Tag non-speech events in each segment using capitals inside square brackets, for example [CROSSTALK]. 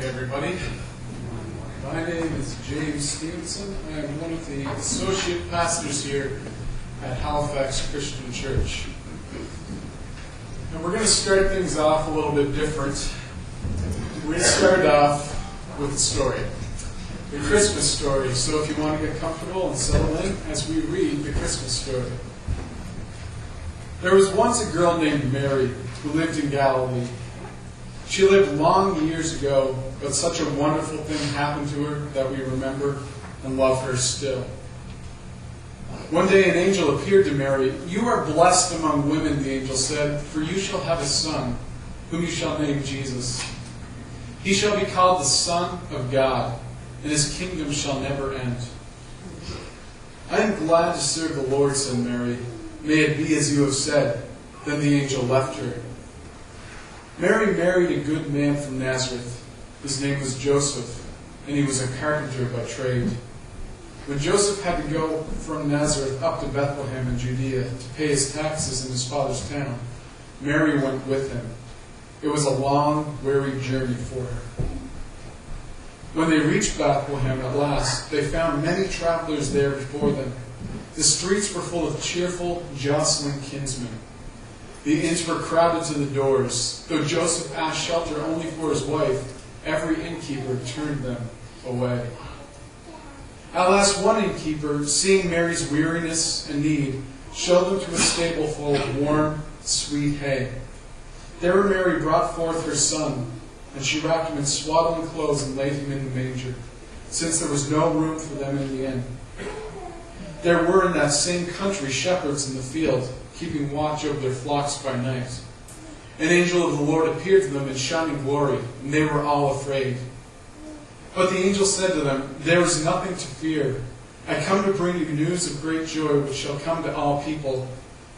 morning, everybody. My name is James Stevenson. I am one of the associate pastors here at Halifax Christian Church. And we're going to start things off a little bit different. We're going to start off with a story, the Christmas story. So if you want to get comfortable and settle in as we read the Christmas story. There was once a girl named Mary who lived in Galilee. She lived long years ago, but such a wonderful thing happened to her that we remember and love her still. One day an angel appeared to Mary. You are blessed among women, the angel said, for you shall have a son, whom you shall name Jesus. He shall be called the Son of God, and his kingdom shall never end. I am glad to serve the Lord, said Mary. May it be as you have said. Then the angel left her. Mary married a good man from Nazareth. His name was Joseph, and he was a carpenter by trade. When Joseph had to go from Nazareth up to Bethlehem in Judea to pay his taxes in his father's town, Mary went with him. It was a long, weary journey for her. When they reached Bethlehem at last, they found many travelers there before them. The streets were full of cheerful, jostling kinsmen. The inns were crowded to the doors. Though Joseph asked shelter only for his wife, every innkeeper turned them away. At last, one innkeeper, seeing Mary's weariness and need, showed them to a stable full of warm, sweet hay. There Mary brought forth her son, and she wrapped him in swaddling clothes and laid him in the manger, since there was no room for them in the inn. There were in that same country shepherds in the field keeping watch over their flocks by night. An angel of the Lord appeared to them in shining glory, and they were all afraid. But the angel said to them, There is nothing to fear. I come to bring you news of great joy, which shall come to all people.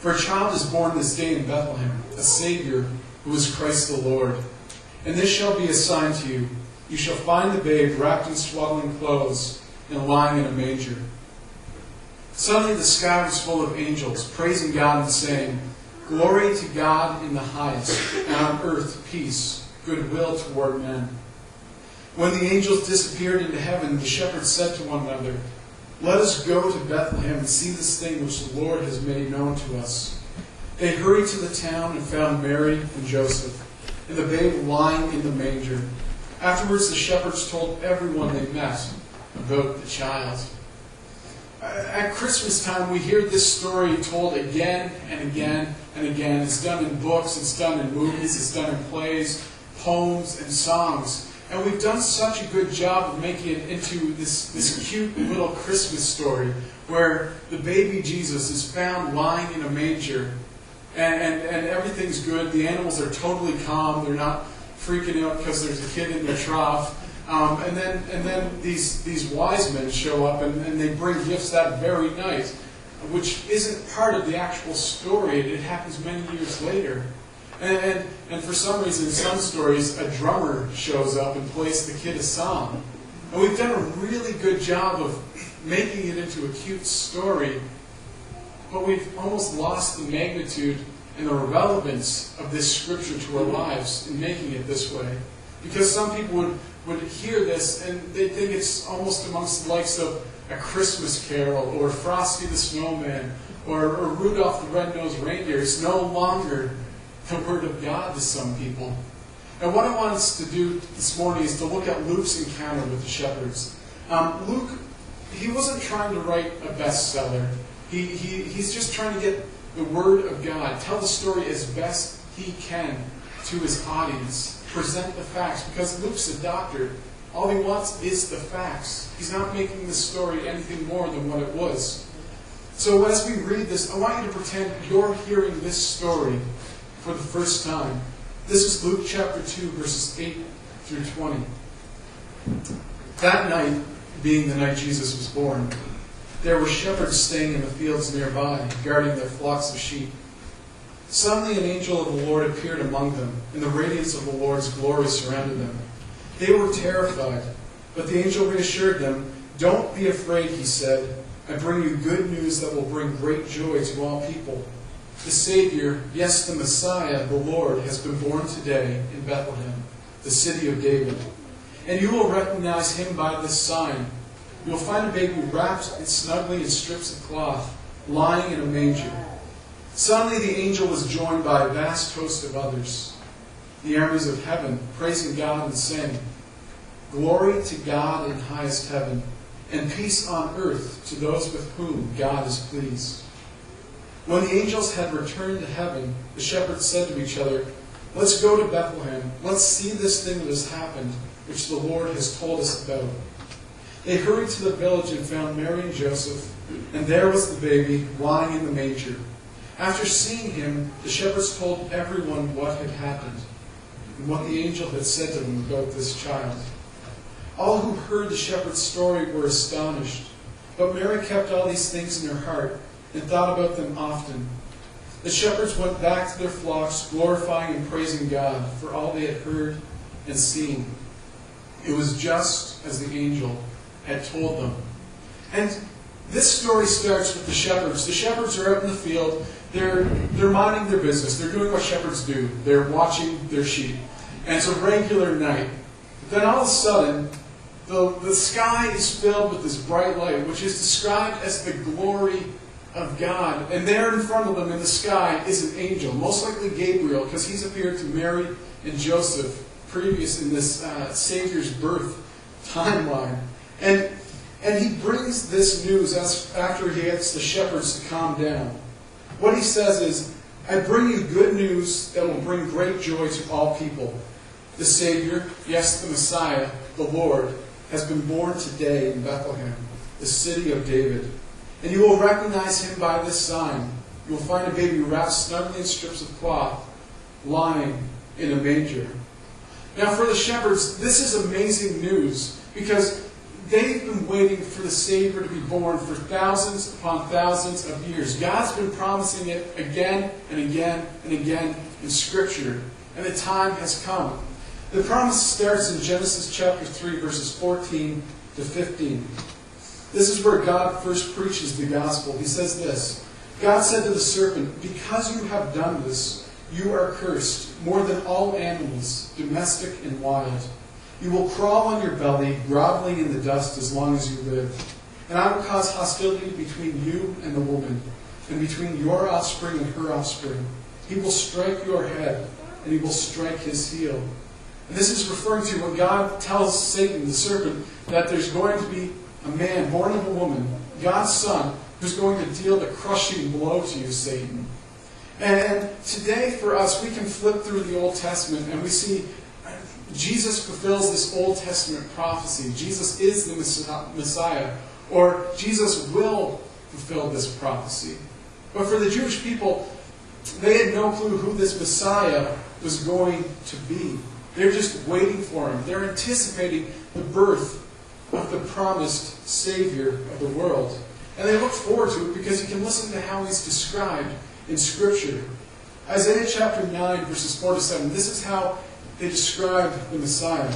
For a child is born this day in Bethlehem, a Savior, who is Christ the Lord. And this shall be a sign to you. You shall find the babe wrapped in swaddling clothes and lying in a manger. Suddenly the sky was full of angels, praising God and saying, Glory to God in the highest, and on earth peace, goodwill toward men. When the angels disappeared into heaven, the shepherds said to one another, Let us go to Bethlehem and see this thing which the Lord has made known to us. They hurried to the town and found Mary and Joseph, and the babe lying in the manger. Afterwards, the shepherds told everyone they met about the child at Christmas time, we hear this story told again and again and again. It's done in books, it's done in movies, it's done in plays, poems, and songs. And we've done such a good job of making it into this, this cute little Christmas story where the baby Jesus is found lying in a manger and, and, and everything's good. The animals are totally calm, they're not freaking out because there's a kid in the trough. Um, and then, and then these, these wise men show up and, and they bring gifts that very night, which isn't part of the actual story. It, happens many years later. And, and, and for some reason, in some stories, a drummer shows up and plays the kid a song. And we've done a really good job of making it into a cute story, but we've almost lost the magnitude and the relevance of this scripture to our lives in making it this way. Because some people would would hear this and they think it's almost amongst the likes of a Christmas Carol or Frosty the Snowman or, or Rudolph the Red-Nosed Reindeer. It's no longer the Word of God to some people. And what I want us to do this morning is to look at Luke's encounter with the shepherds. Um, Luke, he wasn't trying to write a bestseller. He, he, he's just trying to get the Word of God, tell the story as best he can to his audience present the facts because Luke's a doctor. All he wants is the facts. He's not making the story anything more than what it was. So as we read this, I want you to pretend you're hearing this story for the first time. This is Luke chapter 2, verses 8 through 20. That night, being the night Jesus was born, there were shepherds staying in the fields nearby, guarding their flocks of sheep. Suddenly an angel of the Lord appeared among them, and the radiance of the Lord's glory surrounded them. They were terrified, but the angel reassured them. Don't be afraid, he said. I bring you good news that will bring great joy to all people. The Savior, yes, the Messiah, the Lord, has been born today in Bethlehem, the city of David. and you will recognize him by this sign. You will find a baby wrapped and snugly in strips of cloth, lying in a manger. Suddenly the angel was joined by a vast host of others, the armies of heaven, praising God and saying, Glory to God in highest heaven, and peace on earth to those with whom God is pleased. When the angels had returned to heaven, the shepherds said to each other, Let's go to Bethlehem. Let's see this thing that has happened, which the Lord has told us about. They hurried to the village and found Mary and Joseph, and there was the baby lying in the manger. After seeing him, the shepherds told everyone what had happened and what the angel had said to them about this child. All who heard the shepherd's story were astonished, but Mary kept all these things in her heart and thought about them often. The shepherds went back to their flocks, glorifying and praising God for all they had heard and seen. It was just as the angel had told them. And this story starts with the shepherds. The shepherds are out in the field. They're, they're minding their business. They're doing what shepherds do. They're watching their sheep. And it's a regular night. But then all of a sudden, the, the sky is filled with this bright light, which is described as the glory of God. And there in front of them in the sky is an angel, most likely Gabriel, because he's appeared to Mary and Joseph previous in this uh, Savior's birth timeline. And, and he brings this news as, after he gets the shepherds to calm down. What he says is, I bring you good news that will bring great joy to all people. The Savior, yes, the Messiah, the Lord, has been born today in Bethlehem, the city of David. And you will recognize him by this sign. You will find a baby wrapped snugly in strips of cloth, lying in a manger. Now, for the shepherds, this is amazing news because they've been waiting for the Savior to be born for thousands upon thousands of years. God's been promising it again and again and again in Scripture, and the time has come. The promise starts in Genesis chapter 3, verses 14 to 15. This is where God first preaches the gospel. He says this God said to the serpent, Because you have done this, you are cursed more than all animals, domestic and wild. You will crawl on your belly, groveling in the dust as long as you live. And I will cause hostility between you and the woman, and between your offspring and her offspring. He will strike your head, and he will strike his heel. This is referring to when God tells Satan, the serpent, that there's going to be a man born of a woman, God's son, who's going to deal the crushing blow to you, Satan. And today, for us, we can flip through the Old Testament and we see Jesus fulfills this Old Testament prophecy. Jesus is the Messiah, or Jesus will fulfill this prophecy. But for the Jewish people, they had no clue who this Messiah was going to be. They're just waiting for him. They're anticipating the birth of the promised Savior of the world. And they look forward to it because you can listen to how he's described in Scripture. Isaiah chapter 9, verses 4 to 7, this is how they describe the Messiah.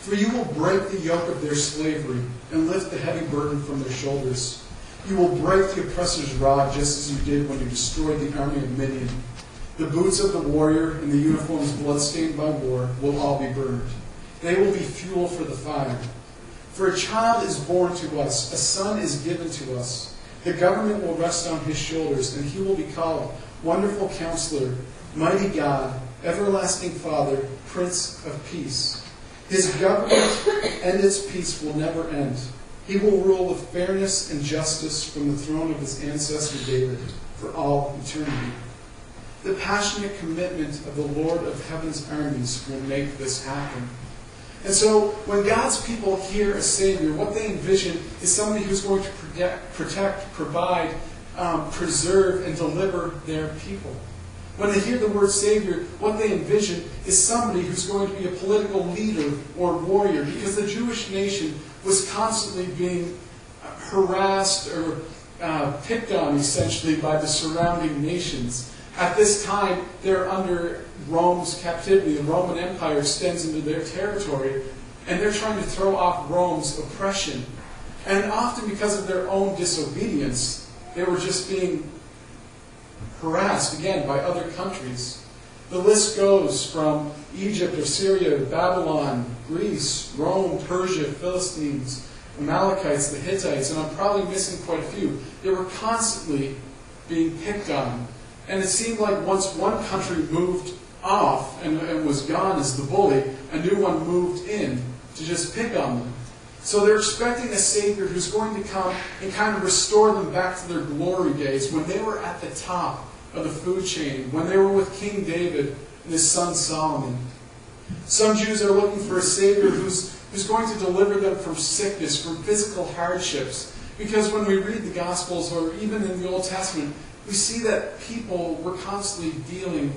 For you will break the yoke of their slavery and lift the heavy burden from their shoulders. You will break the oppressor's rod just as you did when you destroyed the army of Midian. The boots of the warrior and the uniforms bloodstained by war will all be burned. They will be fuel for the fire. For a child is born to us, a son is given to us. The government will rest on his shoulders, and he will be called Wonderful Counselor, Mighty God, Everlasting Father, Prince of Peace. His government and its peace will never end. He will rule with fairness and justice from the throne of his ancestor David for all eternity. The passionate commitment of the Lord of heaven's armies will make this happen. And so, when God's people hear a Savior, what they envision is somebody who's going to protect, provide, um, preserve, and deliver their people. When they hear the word Savior, what they envision is somebody who's going to be a political leader or warrior, because the Jewish nation was constantly being harassed or uh, picked on, essentially, by the surrounding nations. At this time, they're under Rome's captivity. The Roman Empire extends into their territory, and they're trying to throw off Rome's oppression. And often, because of their own disobedience, they were just being harassed again by other countries. The list goes from Egypt, Assyria, Babylon, Greece, Rome, Persia, Philistines, Amalekites, the Hittites, and I'm probably missing quite a few. They were constantly being picked on. And it seemed like once one country moved off and, and was gone as the bully, a new one moved in to just pick on them. So they're expecting a Savior who's going to come and kind of restore them back to their glory days when they were at the top of the food chain, when they were with King David and his son Solomon. Some Jews are looking for a Savior who's, who's going to deliver them from sickness, from physical hardships. Because when we read the Gospels or even in the Old Testament, we see that people were constantly dealing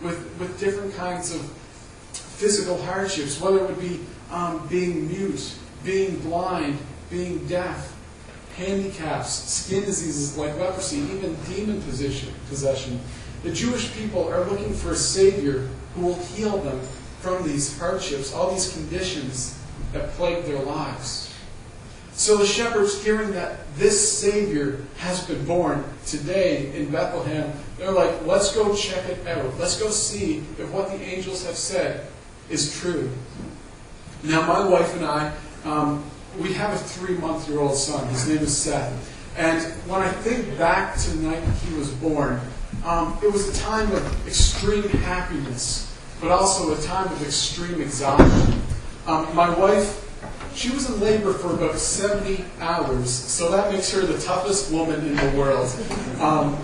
with, with different kinds of physical hardships, whether it would be um, being mute, being blind, being deaf, handicaps, skin diseases like leprosy, even demon possession. The Jewish people are looking for a Savior who will heal them from these hardships, all these conditions that plague their lives. So the shepherds, hearing that this Savior has been born today in Bethlehem, they're like, let's go check it out. Let's go see if what the angels have said is true. Now, my wife and I, um, we have a three month year old son. His name is Seth. And when I think back to the night he was born, um, it was a time of extreme happiness, but also a time of extreme exhaustion. Um, my wife, she was in labor for about 70 hours, so that makes her the toughest woman in the world. Um,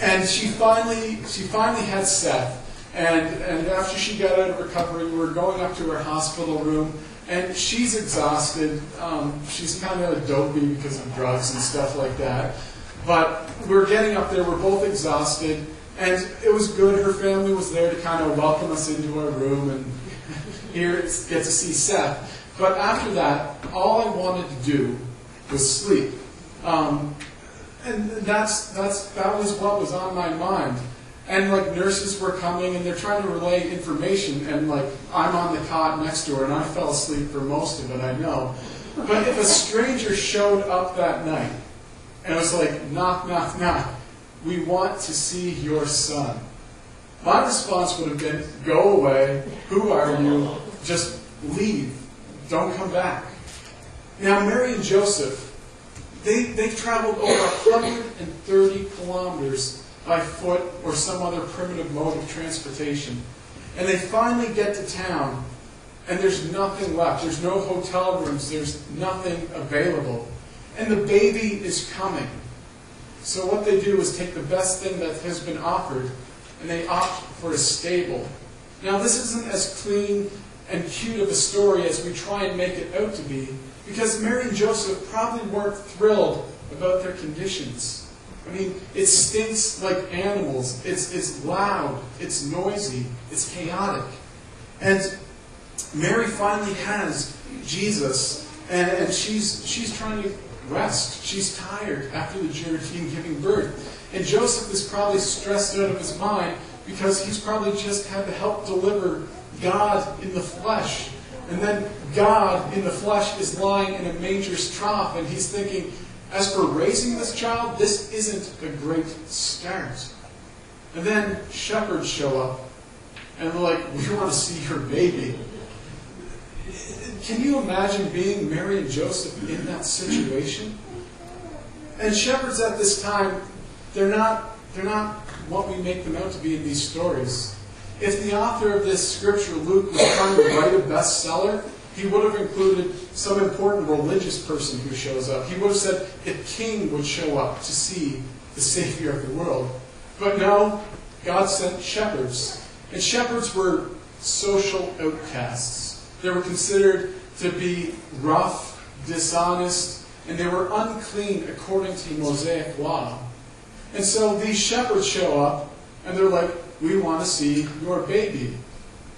and she finally, she finally had Seth. And, and after she got out of recovery, we were going up to her hospital room, and she's exhausted. Um, she's kind of dopey because of drugs and stuff like that. But we were getting up there, we're both exhausted, and it was good. Her family was there to kind of welcome us into our room and [LAUGHS] here get to see Seth. But after that, all I wanted to do was sleep. Um, and that's, that's, that was what was on my mind. And like nurses were coming and they're trying to relay information, and like I'm on the cot next her, and I fell asleep for most of it, I know. But if a stranger showed up that night and was like, knock, knock, knock, we want to see your son. My response would have been, go away, who are you, just leave, don't come back. Now, Mary and Joseph, they, they've traveled over 130 kilometers by foot or some other primitive mode of transportation. And they finally get to town, and there's nothing left. There's no hotel rooms, there's nothing available. And the baby is coming. So what they do is take the best thing that has been offered, and they opt for a stable. Now, this isn't as clean and cute of a story as we try and make it out to be, because Mary and Joseph probably weren't thrilled about their conditions. I mean, it stinks like animals. It's, it's loud. It's noisy. It's chaotic. And Mary finally has Jesus, and, and she's, she's trying to rest. She's tired after the journey in giving birth. And Joseph is probably stressed out of his mind because he's probably just had to help deliver God in the flesh. And then God in the flesh is lying in a manger's trough, and he's thinking, as for raising this child, this isn't a great start. And then shepherds show up, and they're like, We want to see your baby. Can you imagine being Mary and Joseph in that situation? And shepherds at this time, they're not, they're not what we make them out to be in these stories. If the author of this scripture, Luke, was trying to write a bestseller, he would have included some important religious person who shows up. He would have said a king would show up to see the Savior of the world. But no, God sent shepherds. And shepherds were social outcasts. They were considered to be rough, dishonest, and they were unclean according to Mosaic law. And so these shepherds show up, and they're like, We want to see your baby.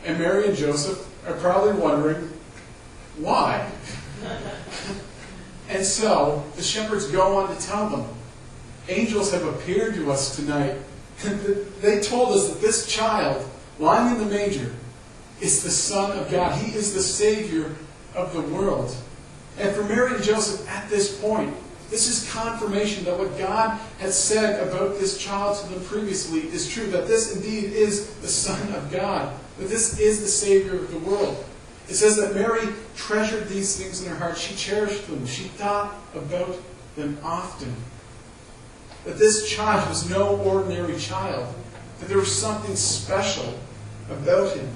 And Mary and Joseph are probably wondering, why? [LAUGHS] and so the shepherds go on to tell them, angels have appeared to us tonight. [LAUGHS] they told us that this child lying in the manger is the Son of God. He is the Savior of the world. And for Mary and Joseph at this point, this is confirmation that what God had said about this child to them previously is true, that this indeed is the Son of God, that this is the Savior of the world. It says that Mary treasured these things in her heart. She cherished them. She thought about them often. That this child was no ordinary child, that there was something special about him.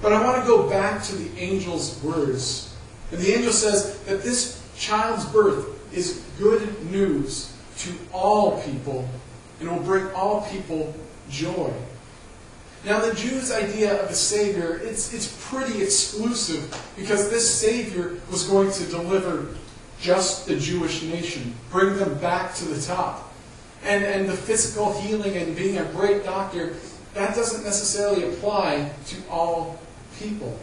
But I want to go back to the angel's words. And the angel says that this child's birth is good news to all people and will bring all people joy. Now, the Jews' idea of a Savior, it's, it's pretty exclusive because this Savior was going to deliver just the Jewish nation, bring them back to the top. And, and the physical healing and being a great doctor, that doesn't necessarily apply to all people.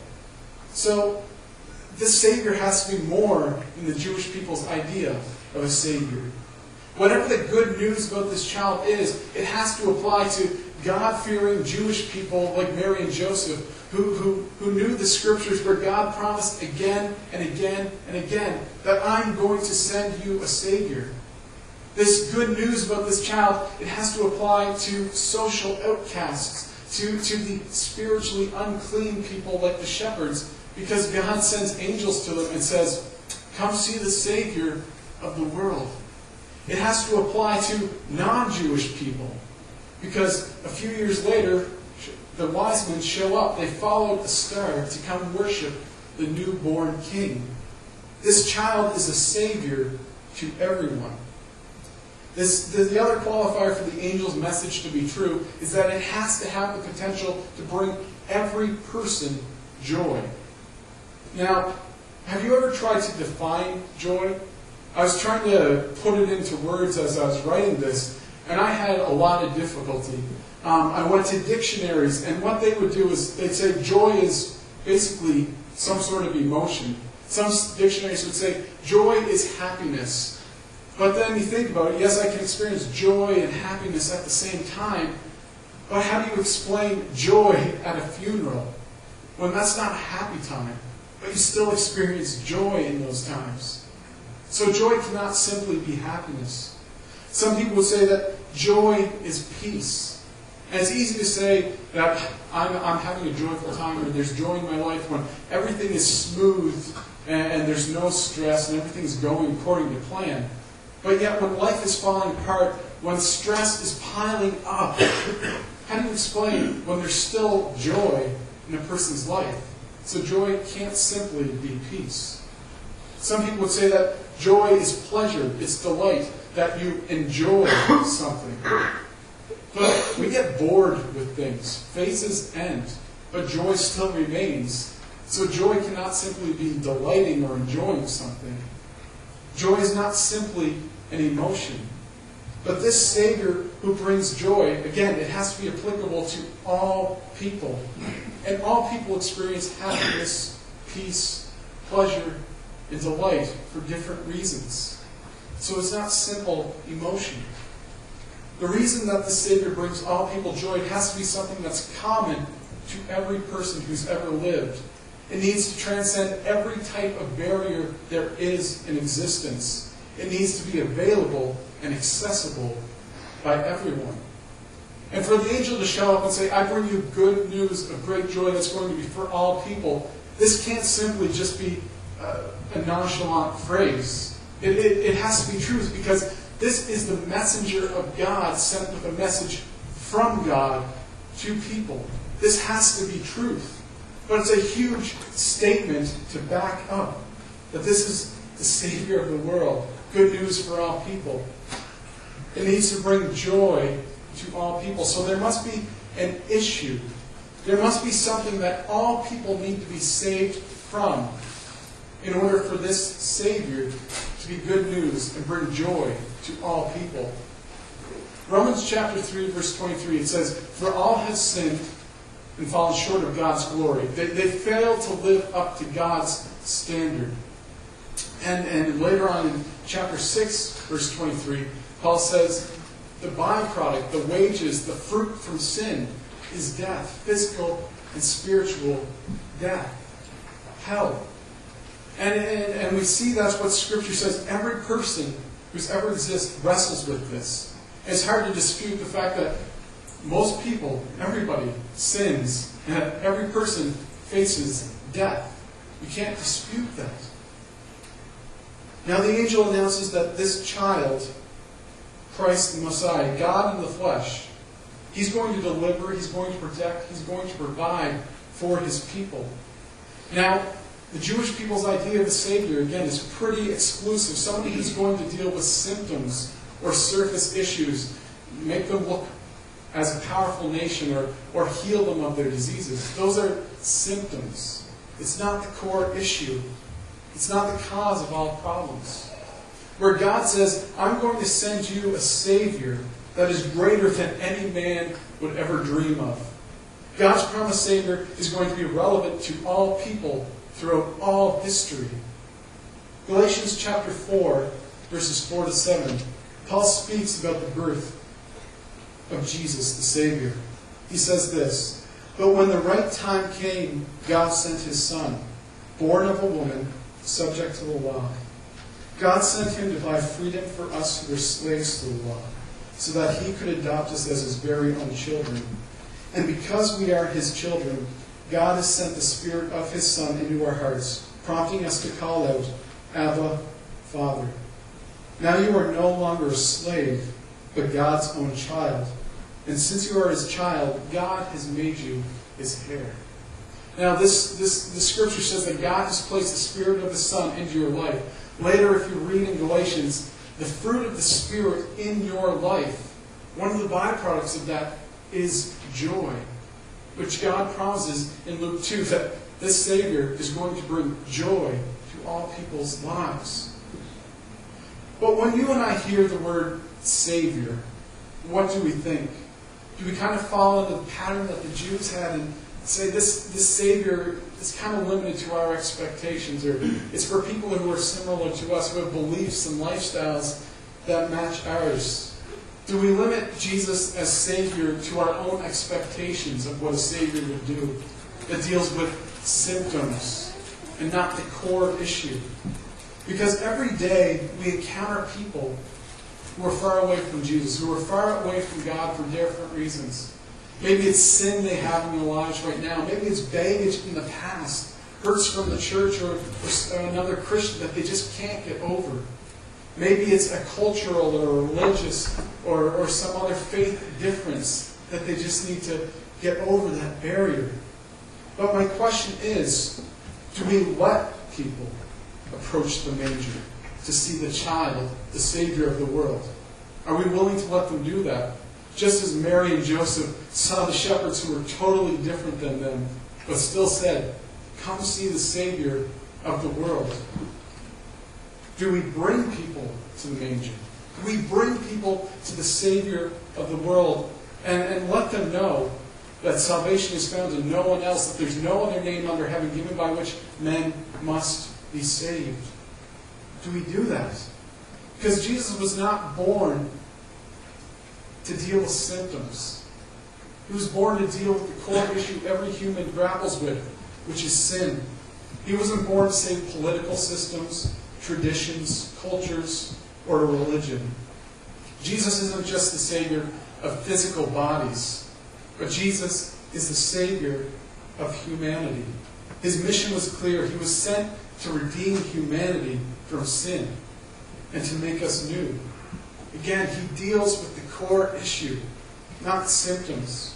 So, this Savior has to be more than the Jewish people's idea of a Savior. Whatever the good news about this child is, it has to apply to God fearing Jewish people like Mary and Joseph, who, who, who knew the scriptures where God promised again and again and again that I'm going to send you a Savior. This good news about this child, it has to apply to social outcasts, to, to the spiritually unclean people like the shepherds, because God sends angels to them and says, Come see the Savior of the world. It has to apply to non Jewish people. Because a few years later, the wise men show up. They followed a star to come worship the newborn king. This child is a savior to everyone. This, the, the other qualifier for the angel's message to be true is that it has to have the potential to bring every person joy. Now, have you ever tried to define joy? I was trying to put it into words as I was writing this, and I had a lot of difficulty. Um, I went to dictionaries, and what they would do is they'd say joy is basically some sort of emotion. Some dictionaries would say joy is happiness. But then you think about it, yes, I can experience joy and happiness at the same time, but how do you explain joy at a funeral when that's not a happy time, but you still experience joy in those times? So joy cannot simply be happiness. Some people would say that joy is peace. And it's easy to say that I'm, I'm having a joyful time or there's joy in my life when everything is smooth and, and there's no stress and everything's going according to plan. But yet, when life is falling apart, when stress is piling up, [COUGHS] how do you explain when there's still joy in a person's life? So, joy can't simply be peace. Some people would say that joy is pleasure, it's delight that you enjoy something. But we get bored with things. Phases end, but joy still remains. So joy cannot simply be delighting or enjoying something. Joy is not simply an emotion. But this Savior who brings joy, again, it has to be applicable to all people. And all people experience happiness, peace, pleasure, and delight for different reasons. So it's not simple emotion. The reason that the Savior brings all people joy, has to be something that's common to every person who's ever lived. It needs to transcend every type of barrier there is in existence. It needs to be available and accessible by everyone. And for the angel to show up and say, I bring you good news of great joy that's going to be for all people, this can't simply just be uh, a nonchalant phrase. It, it, it has to be truth because this is the messenger of God sent with a message from God to people. This has to be truth. But it's a huge statement to back up that this is the Savior of the world. Good news for all people. It needs to bring joy to all people. So there must be an issue. There must be something that all people need to be saved from in order for this Savior to be good news and bring joy to all people. Romans chapter 3, verse 23, it says, For all have sinned and fallen short of God's glory. They, they fail to live up to God's standard. And, and later on in chapter 6, verse 23, Paul says, The byproduct, the wages, the fruit from sin is death, physical and spiritual death, hell. And, and, and we see that's what Scripture says. Every person who's ever existed wrestles with this. It's hard to dispute the fact that most people, everybody, sins, and every person faces death. You can't dispute that. Now the angel announces that this child, Christ the Messiah, God in the flesh, he's going to deliver, he's going to protect, he's going to provide for his people. Now, the Jewish people's idea of a Savior, again, is pretty exclusive. Somebody who's going to deal with symptoms or surface issues, make them look as a powerful nation or, or heal them of their diseases. Those are symptoms. It's not the core issue. It's not the cause of all problems. Where God says, I'm going to send you a Savior that is greater than any man would ever dream of. God's promised Savior is going to be relevant to all people throughout all history. Galatians chapter 4, verses 4 to 7, Paul speaks about the birth of Jesus, the Savior. He says this But when the right time came, God sent his Son, born of a woman, subject to the law. God sent him to buy freedom for us who were slaves to the law, so that he could adopt us as his very own children. And because we are his children, God has sent the Spirit of his Son into our hearts, prompting us to call out, Abba, Father. Now you are no longer a slave, but God's own child. And since you are his child, God has made you his heir. Now, this, this, the scripture says that God has placed the Spirit of the Son into your life. Later, if you read in Galatians, the fruit of the Spirit in your life, one of the byproducts of that is joy, which God promises in Luke 2 that this Savior is going to bring joy to all people's lives. But when you and I hear the word Savior, what do we think? Do we kind of into the pattern that the Jews had and say this, this Savior is kind of limited to our expectations, or it's for people who are similar to us, who have beliefs and lifestyles that match ours? Do we limit Jesus as Savior to our own expectations of what a Savior would do that deals with symptoms and not the core issue? Because every day we encounter people who are far away from Jesus, who are far away from God for different reasons. Maybe it's sin they have in their lives right now. Maybe it's baggage in the past, hurts from the church or, or another Christian that they just can't get over. Maybe it's a cultural or religious or, or some other faith difference that they just need to get over that barrier. But my question is do we let people approach the manger to see the child, the Savior of the world? Are we willing to let them do that? Just as Mary and Joseph saw the shepherds who were totally different than them, but still said, Come see the Savior of the world. Do we bring people to the manger? Do we bring people to the Savior of the world and, and let them know that salvation is found in no one else, that there's no other name under heaven given by which men must be saved? Do we do that? Because Jesus was not born to deal with symptoms. He was born to deal with the core issue every human grapples with, which is sin. He wasn't born to save political systems, traditions, cultures, or a religion. Jesus isn't just the Savior of physical bodies, but Jesus is the Savior of humanity. His mission was clear. He was sent to redeem humanity from sin and to make us new. Again, he deals with the core issue, not symptoms.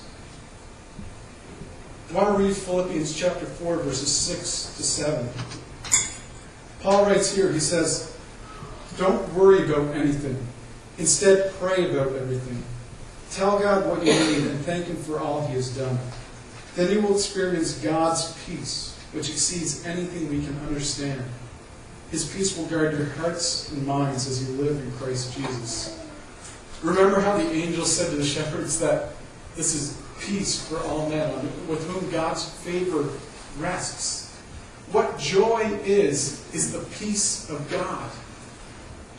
I want to read Philippians chapter 4, verses 6 to 7. Paul writes here, he says, Don't worry about anything. Instead, pray about everything. Tell God what you need and thank Him for all He has done. Then you will experience God's peace, which exceeds anything we can understand. His peace will guard your hearts and minds as you live in Christ Jesus. Remember how the angel said to the shepherds that this is peace for all men, with whom God's favor rests. What joy is, is the peace of God.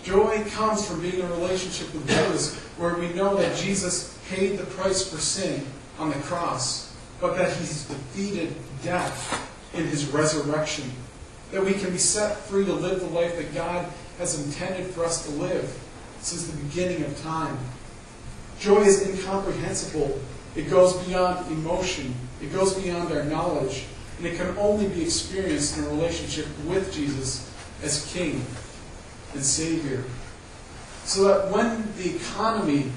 Joy comes from being in a relationship with Jesus where we know that Jesus paid the price for sin on the cross, but that he's defeated death in his resurrection. that we can be set free to live the life that God has intended for us to live since the beginning of time. Joy is incomprehensible. It goes beyond emotion. It goes beyond our knowledge. And it can only be experienced in a relationship with Jesus as King and Savior. So that when the economy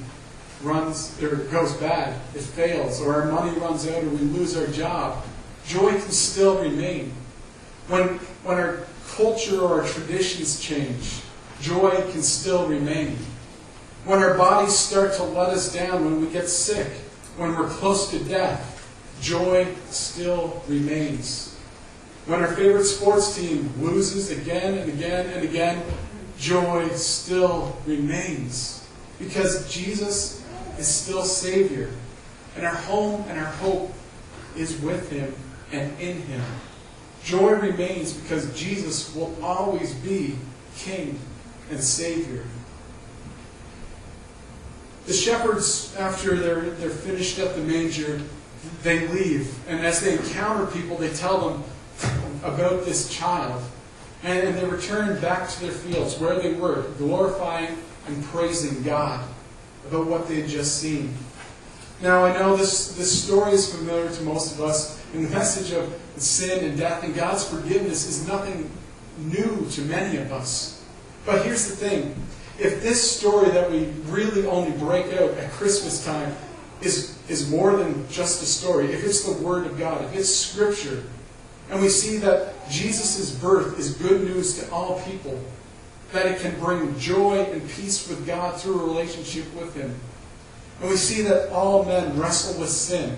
runs or goes bad, it fails, or our money runs out, or we lose our job, joy can still remain. When, when our culture or our traditions change, joy can still remain. When our bodies start to let us down, when we get sick, when we're close to death, joy still remains. When our favorite sports team loses again and again and again, joy still remains. Because Jesus is still Savior. And our home and our hope is with Him and in Him. Joy remains because Jesus will always be King and Savior. The shepherds, after they're, they're finished at the manger, they leave. And as they encounter people, they tell them about this child. And, they return back to their fields where they were, glorifying and praising God about what they had just seen. Now, I know this, this story is familiar to most of us, and the message of sin and death and God's forgiveness is nothing new to many of us. But here's the thing if this story that we really only break out at Christmas time is, is more than just a story, if it's the Word of God, if it's Scripture, and we see that Jesus' birth is good news to all people, that it can bring joy and peace with God through a relationship with Him. And we see that all men wrestle with sin,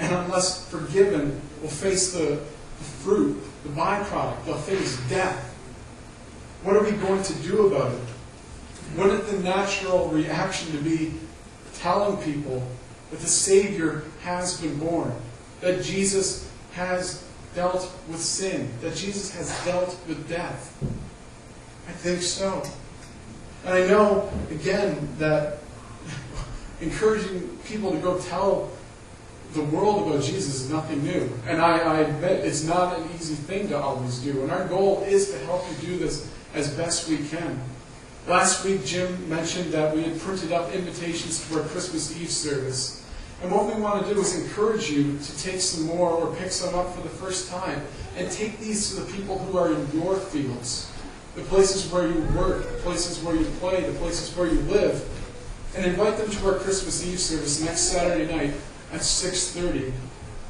and unless forgiven, will face the, the fruit, the byproduct, they'll face death. What are we going to do about it? Wouldn't the natural reaction to be telling people that the Savior has been born, that Jesus has dealt with sin, that Jesus has dealt with death? I think so. And I know, again, that [LAUGHS] encouraging people to go tell the world about Jesus is nothing new. And I, I admit it's not an easy thing to always do. And our goal is to help you do this as best we can. Last week, Jim mentioned that we had printed up invitations to our Christmas Eve service. And what we want to do is encourage you to take some more or pick some up for the first time and take these to the people who are in your fields, the places where you work, the places where you play, the places where you live, and invite them to our Christmas Eve service next Saturday night at 6:30,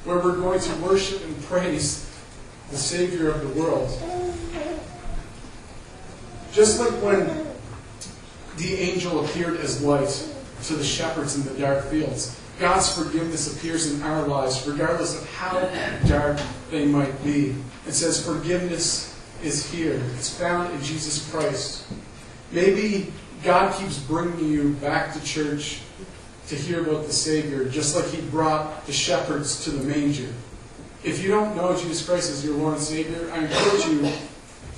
where we're going to worship and praise the Savior of the world. Just like when the angel appeared as light to the shepherds in the dark fields. God's forgiveness appears in our lives, regardless of how dark they might be. It says forgiveness is here. It's found in Jesus Christ. Maybe God keeps bringing you back to church to hear about the Savior, just like He brought the shepherds to the manger. If you don't know Jesus Christ as your Lord and Savior, I encourage you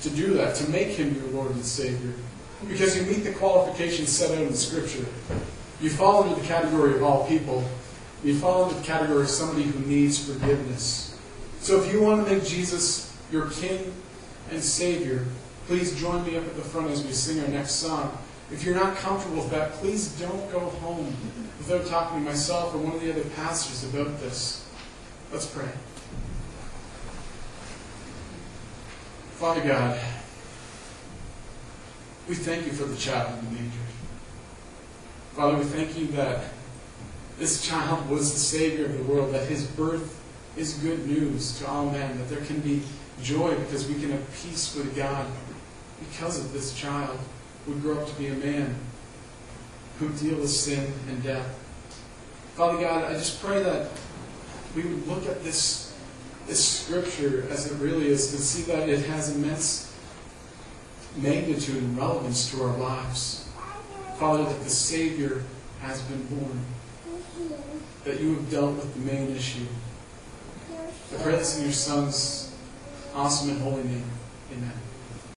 to do that, to make Him your Lord and Savior. Because you meet the qualifications set out in Scripture. You fall into the category of all people. You fall into the category of somebody who needs forgiveness. So if you want to make Jesus your King and Savior, please join me up at the front as we sing our next song. If you're not comfortable with that, please don't go home without talking to myself or one of the other pastors about this. Let's pray. Father God, we thank you for the child in the manger. Father, we thank you that this child was the Savior of the world, that his birth is good news to all men, that there can be joy because we can have peace with God because of this child who would grow up to be a man who deal with sin and death. Father God, I just pray that we would look at this, this scripture as it really is and see that it has immense magnitude and relevance to our lives. Father, that the Savior has been born, that you have dealt with the main issue. I pray this in your Son's awesome and holy name. Amen.